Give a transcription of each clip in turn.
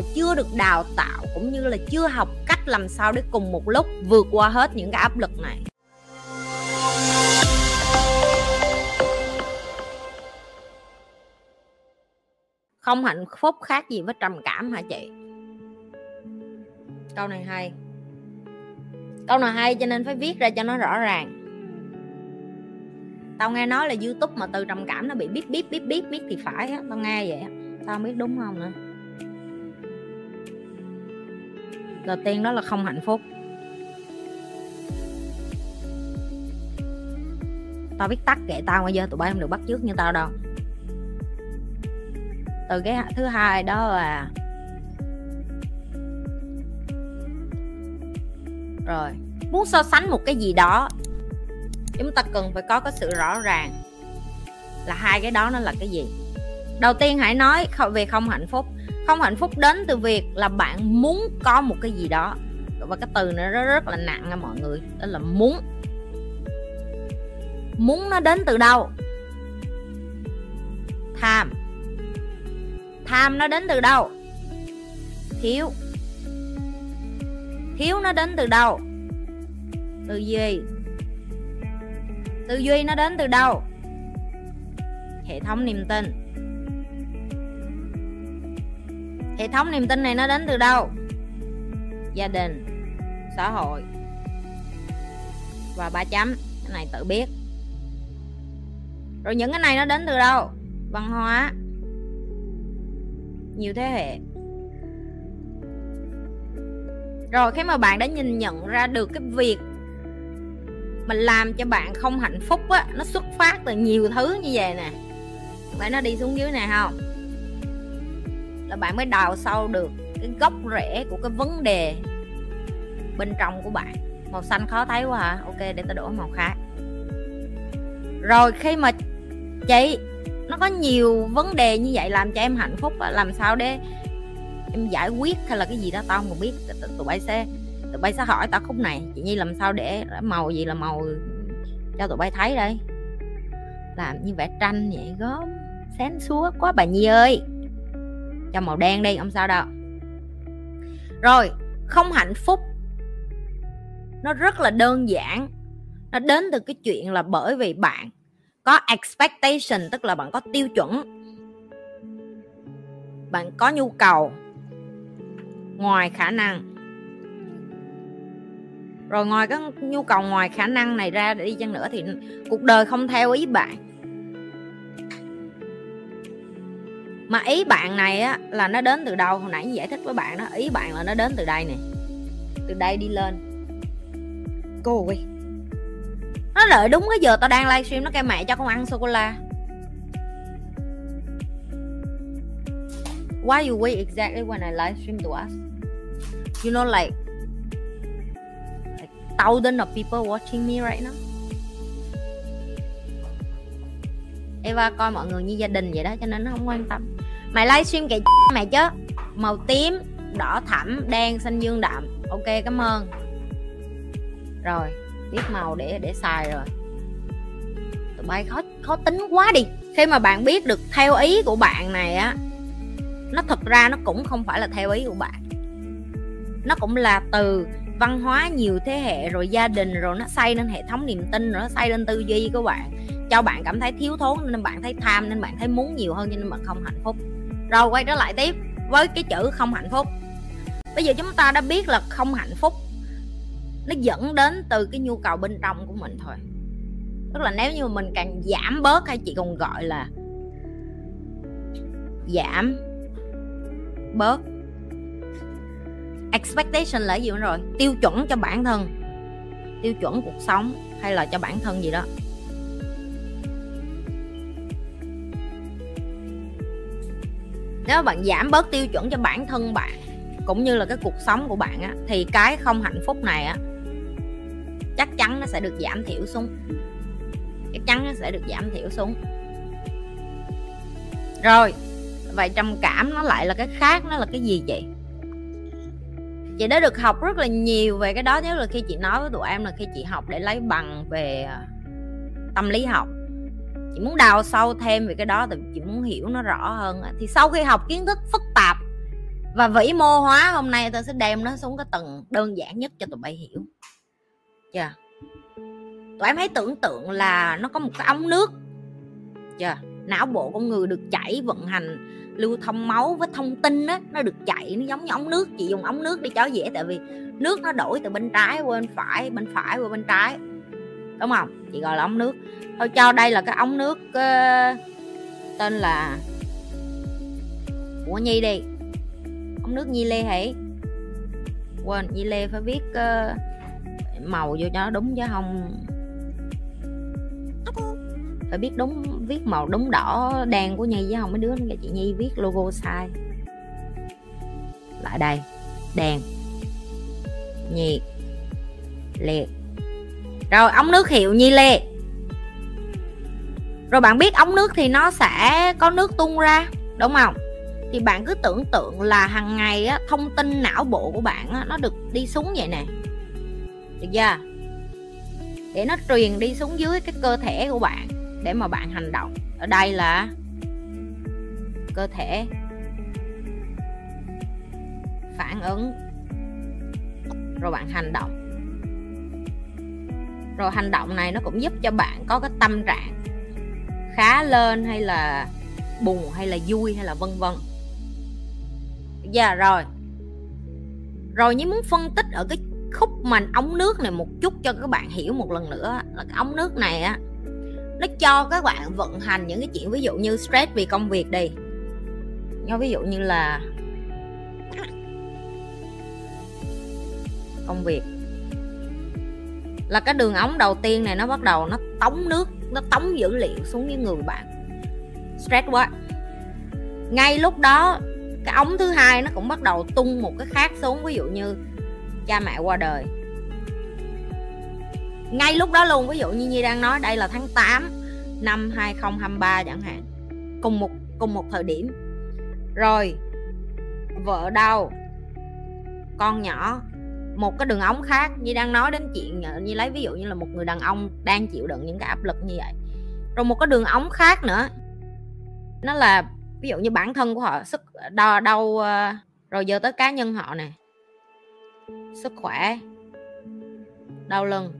họ chưa được đào tạo cũng như là chưa học cách làm sao để cùng một lúc vượt qua hết những cái áp lực này. Không hạnh phúc khác gì với trầm cảm hả chị? Câu này hay. Câu này hay cho nên phải viết ra cho nó rõ ràng. Tao nghe nói là youtube mà từ trầm cảm nó bị bíp bíp bíp bíp biết thì phải á, tao nghe vậy tao không biết đúng không nữa. Đầu tiên đó là không hạnh phúc. Tao biết tắt kệ tao bây giờ, tụi bay không được bắt chước như tao đâu. Từ cái thứ hai đó là rồi, muốn so sánh một cái gì đó, chúng ta cần phải có cái sự rõ ràng là hai cái đó nó là cái gì. Đầu tiên hãy nói về không hạnh phúc không hạnh phúc đến từ việc là bạn muốn có một cái gì đó. Và cái từ này rất rất là nặng nha mọi người, đó là muốn. Muốn nó đến từ đâu? Tham. Tham nó đến từ đâu? Thiếu. Thiếu nó đến từ đâu? Tư duy tư duy nó đến từ đâu? Hệ thống niềm tin. Hệ thống niềm tin này nó đến từ đâu? Gia đình, xã hội. Và ba chấm, cái này tự biết. Rồi những cái này nó đến từ đâu? Văn hóa. Nhiều thế hệ. Rồi khi mà bạn đã nhìn nhận ra được cái việc mình làm cho bạn không hạnh phúc á, nó xuất phát từ nhiều thứ như vậy nè. Vậy nó đi xuống dưới này không? Là bạn mới đào sâu được cái gốc rễ của cái vấn đề bên trong của bạn. Màu xanh khó thấy quá hả? Ok, để ta đổi màu khác. Rồi, khi mà chị, nó có nhiều vấn đề như vậy làm cho em hạnh phúc làm sao để em giải quyết hay là cái gì đó tao không biết. Tụi bay sẽ, tụi bay sẽ hỏi tao khúc này. Chị nhi làm sao để màu gì là màu cho tụi bay thấy đây? Làm như vẽ tranh vậy, gớm, sáng suốt quá bà nhi ơi cho màu đen đi, không sao đâu. Rồi, không hạnh phúc. Nó rất là đơn giản. Nó đến từ cái chuyện là bởi vì bạn có expectation, tức là bạn có tiêu chuẩn. Bạn có nhu cầu ngoài khả năng. Rồi ngoài cái nhu cầu ngoài khả năng này ra để đi chăng nữa thì cuộc đời không theo ý bạn. Mà ý bạn này á, là nó đến từ đâu? Hồi nãy giải thích với bạn đó. Ý bạn là nó đến từ đây nè. Từ đây đi lên. Cô ơi. Nó đợi đúng cái giờ tao đang livestream nó kêu mẹ cho con ăn sô cô la. Why you wait exactly when I livestream to us? You know, like like thousands of people watching me right now. Eva coi mọi người như gia đình vậy đó, cho nên nó không quan tâm mày livestream kệ mày chứ. Màu tím, đỏ thẳm đen, xanh dương đậm ok, cảm ơn. Rồi biết màu để để xài rồi. Tụi bay khó khó tính quá đi. Khi mà bạn biết được theo ý của bạn này á, nó thật ra nó cũng không phải là theo ý của bạn. Nó cũng là từ văn hóa nhiều thế hệ rồi gia đình rồi nó xây lên hệ thống niềm tin rồi nó xây lên tư duy của bạn, cho bạn cảm thấy thiếu thốn nên bạn thấy tham nên bạn thấy muốn nhiều hơn cho nên bạn không hạnh phúc rồi quay trở lại tiếp với cái chữ không hạnh phúc. Bây giờ chúng ta đã biết là không hạnh phúc nó dẫn đến từ cái nhu cầu bên trong của mình thôi. Tức là nếu như mình càng giảm bớt hay chị còn gọi là giảm bớt expectation là gì nữa rồi? Tiêu chuẩn cho bản thân, tiêu chuẩn cuộc sống hay là cho bản thân gì đó. Nếu bạn giảm bớt tiêu chuẩn cho bản thân bạn, cũng như là cái cuộc sống của bạn á, thì cái không hạnh phúc này á, chắc chắn nó sẽ được giảm thiểu xuống. Chắc chắn nó sẽ được giảm thiểu xuống. Rồi, vậy trầm cảm nó lại là cái khác, nó là cái gì vậy? Chị đã được học rất là nhiều về cái đó nếu là khi chị nói với tụi em là khi chị học để lấy bằng về à, tâm lý học chị muốn đào sâu thêm về cái đó thì chị muốn hiểu nó rõ hơn thì sau khi học kiến thức phức tạp và vĩ mô hóa, hôm nay tôi sẽ đem nó xuống cái tầng đơn giản nhất cho tụi bay hiểu. Chưa? Yeah. tụi em hãy tưởng tượng là nó có một cái ống nước. Chưa? Yeah. não bộ con người được chảy, vận hành, lưu thông máu với thông tin á, nó được chạy nó giống như ống nước. Chị dùng ống nước để cho dễ, tại vì nước nó đổi từ bên trái qua bên phải bên phải qua bên trái đúng không? Chị gọi là ống nước. Thôi cho đây là cái ống nước uh, tên là của nhi đi. Ống nước nhi lê hãy quên nhi lê phải viết uh, màu vô cho nó đúng chứ không. Phải biết đúng viết màu đúng đỏ đen của nhi chứ không mấy đứa là chị nhi viết logo sai. Lại đây đèn nhiệt liệt rồi ống nước hiệu nhi lê. Rồi bạn biết ống nước thì nó sẽ có nước tung ra đúng không? Thì bạn cứ tưởng tượng là hàng ngày á, thông tin não bộ của bạn á, nó được đi xuống vậy nè. Được chưa? Để nó truyền đi xuống dưới cái cơ thể của bạn để mà bạn hành động. Ở đây là cơ thể. Phản ứng. Rồi bạn hành động rồi hành động này nó cũng giúp cho bạn có cái tâm trạng khá lên hay là buồn hay là vui hay là vân vân. Dạ rồi. Rồi như muốn phân tích ở cái khúc mà ống nước này một chút cho các bạn hiểu một lần nữa là cái ống nước này á, nó cho các bạn vận hành những cái chuyện ví dụ như stress vì công việc đi. Như ví dụ như là công việc là cái đường ống đầu tiên này nó bắt đầu nó tống nước, nó tống dữ liệu xuống với người bạn. Stress quá. Ngay lúc đó, cái ống thứ hai nó cũng bắt đầu tung một cái khác xuống, ví dụ như cha mẹ qua đời. Ngay lúc đó luôn, ví dụ như Nhi đang nói, đây là tháng 8 năm 2023 chẳng hạn. Cùng một cùng một thời điểm. Rồi, vợ đau, con nhỏ một cái đường ống khác. Như đang nói đến chuyện ờ, như lấy ví dụ như là một người đàn ông đang chịu đựng những cái áp lực như vậy. Rồi một cái đường ống khác nữa. Nó là ví dụ như bản thân của họ, sức ờ, đau đau rồi giờ tới cá nhân họ nè. Sức khỏe, đau lưng.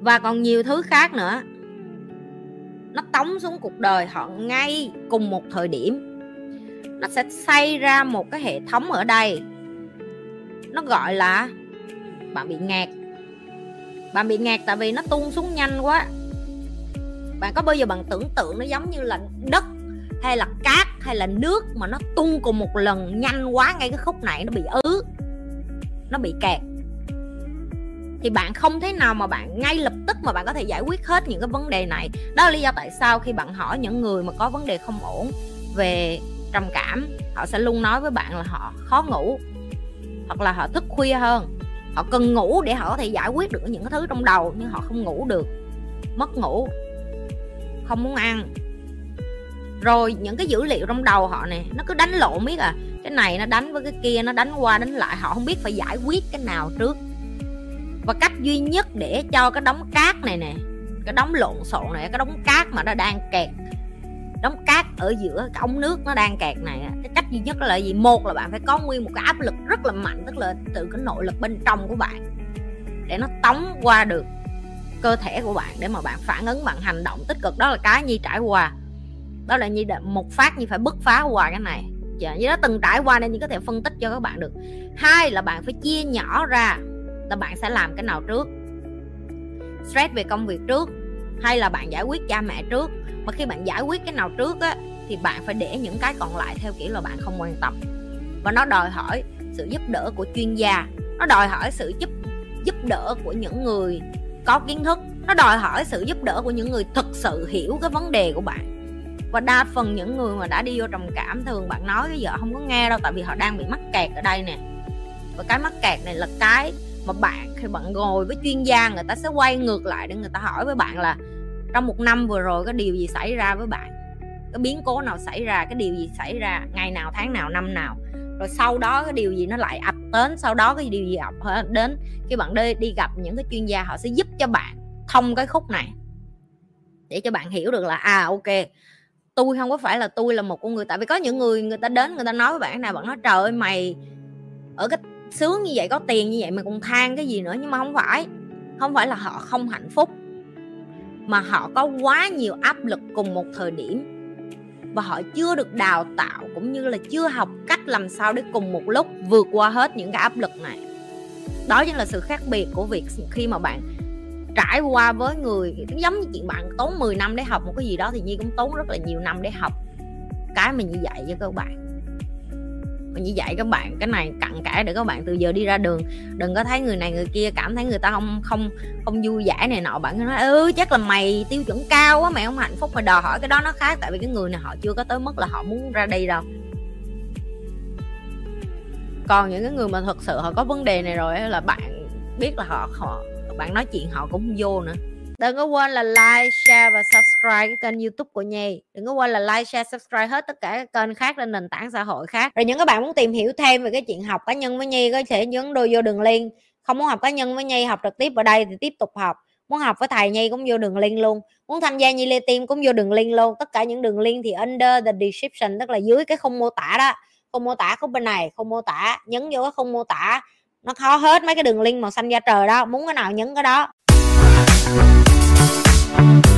Và còn nhiều thứ khác nữa. Nó tống xuống cuộc đời họ ngay cùng một thời điểm. Nó sẽ xây ra một cái hệ thống ở đây nó gọi là bạn bị ngạt bạn bị ngạt tại vì nó tung xuống nhanh quá. Bạn có bao giờ bạn tưởng tượng nó giống như là đất hay là cát hay là nước mà nó tung cùng một lần nhanh quá, ngay cái khúc này nó bị ứ, nó bị kẹt. Thì bạn không thế nào mà bạn ngay lập tức mà bạn có thể giải quyết hết những cái vấn đề này. Đó là lý do tại sao khi bạn hỏi những người mà có vấn đề không ổn về trầm cảm, họ sẽ luôn nói với bạn là họ khó ngủ hoặc là họ thức khuya hơn. Họ cần ngủ để họ có thể giải quyết được những cái thứ trong đầu, nhưng họ không ngủ được. Mất ngủ. Không muốn ăn. Rồi, những cái dữ liệu trong đầu họ nè, nó cứ đánh lộn biết à. Cái này nó đánh với cái kia, nó đánh qua, đánh lại. Họ không biết phải giải quyết cái nào trước. Và cách duy nhất để cho cái đống cát này nè, cái đống lộn xộn này, cái đống cát mà nó đang kẹt đống cát ở giữa cái ống nước nó đang kẹt này cái cách duy nhất là gì? Một là bạn phải có nguyên một cái áp lực rất là mạnh tức là từ cái nội lực bên trong của bạn để nó tống qua được cơ thể của bạn để mà bạn phản ứng bạn hành động tích cực. Đó là cái nhi trải qua. Đó là nhi một phát như phải bứt phá qua cái này. Dạ, như đó từng trải qua nên nhi có thể phân tích cho các bạn được. Hai là bạn phải chia nhỏ ra là bạn sẽ làm cái nào trước? Stress về công việc trước hay là bạn giải quyết cha mẹ trước? Mà khi bạn giải quyết cái nào trước á, thì bạn phải để những cái còn lại theo kiểu là bạn không quan tâm. Và nó đòi hỏi sự giúp đỡ của chuyên gia. Nó đòi hỏi sự giúp giúp đỡ của những người có kiến thức. Nó đòi hỏi sự giúp đỡ của những người thực sự hiểu cái vấn đề của bạn. Và đa phần những người mà đã đi vô trầm cảm, thường bạn nói cái vợ không có nghe đâu, tại vì họ đang bị mắc kẹt ở đây nè. Và cái mắc kẹt này là cái mà bạn, khi bạn ngồi với chuyên gia, người ta sẽ quay ngược lại để người ta hỏi với bạn là trong một năm vừa rồi, có điều gì xảy ra với bạn? Cái biến cố nào xảy ra? Cái điều gì xảy ra? Ngày nào, tháng nào, năm nào? Rồi sau đó, cái điều gì nó lại ập đến? Sau đó, cái điều gì ập đến? Khi bạn đi đi gặp những cái chuyên gia, họ sẽ giúp cho bạn thông cái khúc này. Để cho bạn hiểu được là à ok, tôi không có phải là tôi là một con người. Tại vì có những người người ta đến, người ta nói với bạn nào, bạn nói, trời ơi, mày ở cái sướng như vậy, có tiền như vậy mà còn than cái gì nữa. Nhưng mà không phải. Không phải là họ không hạnh phúc mà họ có quá nhiều áp lực cùng một thời điểm. Và họ chưa được đào tạo cũng như là chưa học cách làm sao để cùng một lúc vượt qua hết những cái áp lực này. Đó chính là sự khác biệt của việc khi mà bạn trải qua với người, giống như chuyện bạn tốn 10 năm để học một cái gì đó thì Nhi cũng tốn rất là nhiều năm để học cái mình như vậy với các bạn mình như vậy các bạn cái này cặn kẽ để các bạn từ giờ đi ra đường. Đừng có thấy người này người kia cảm thấy người ta không không không vui vẻ này nọ. Bạn nói ừ chắc là mày tiêu chuẩn cao quá, mày không hạnh phúc. Mà đòi hỏi cái đó nó khác, tại vì cái người này họ chưa có tới mức là họ muốn ra đi đâu. Còn những cái người mà thật sự họ có vấn đề này rồi là bạn biết là họ họ, bạn nói chuyện họ cũng vô nữa đừng có quên là like, share và subscribe cái kênh youtube của nhi. Đừng có quên là like, share, subscribe hết tất cả các kênh khác trên nền tảng xã hội khác. Rồi những các bạn muốn tìm hiểu thêm về cái chuyện học cá nhân với nhi có thể nhấn đôi vô đường link. Không muốn học cá nhân với nhi, học trực tiếp ở đây thì tiếp tục học. Muốn học với thầy nhi cũng vô đường link luôn. Muốn tham gia nhi lê tim cũng vô đường link luôn. Tất cả những đường link thì under the description, tức là dưới cái khung mô tả đó. Khung mô tả của bên này, khung mô tả, nhấn vô cái khung mô tả. Nó khó hết mấy cái đường link màu xanh da trời đó. Muốn cái nào nhấn cái đó. Thank you.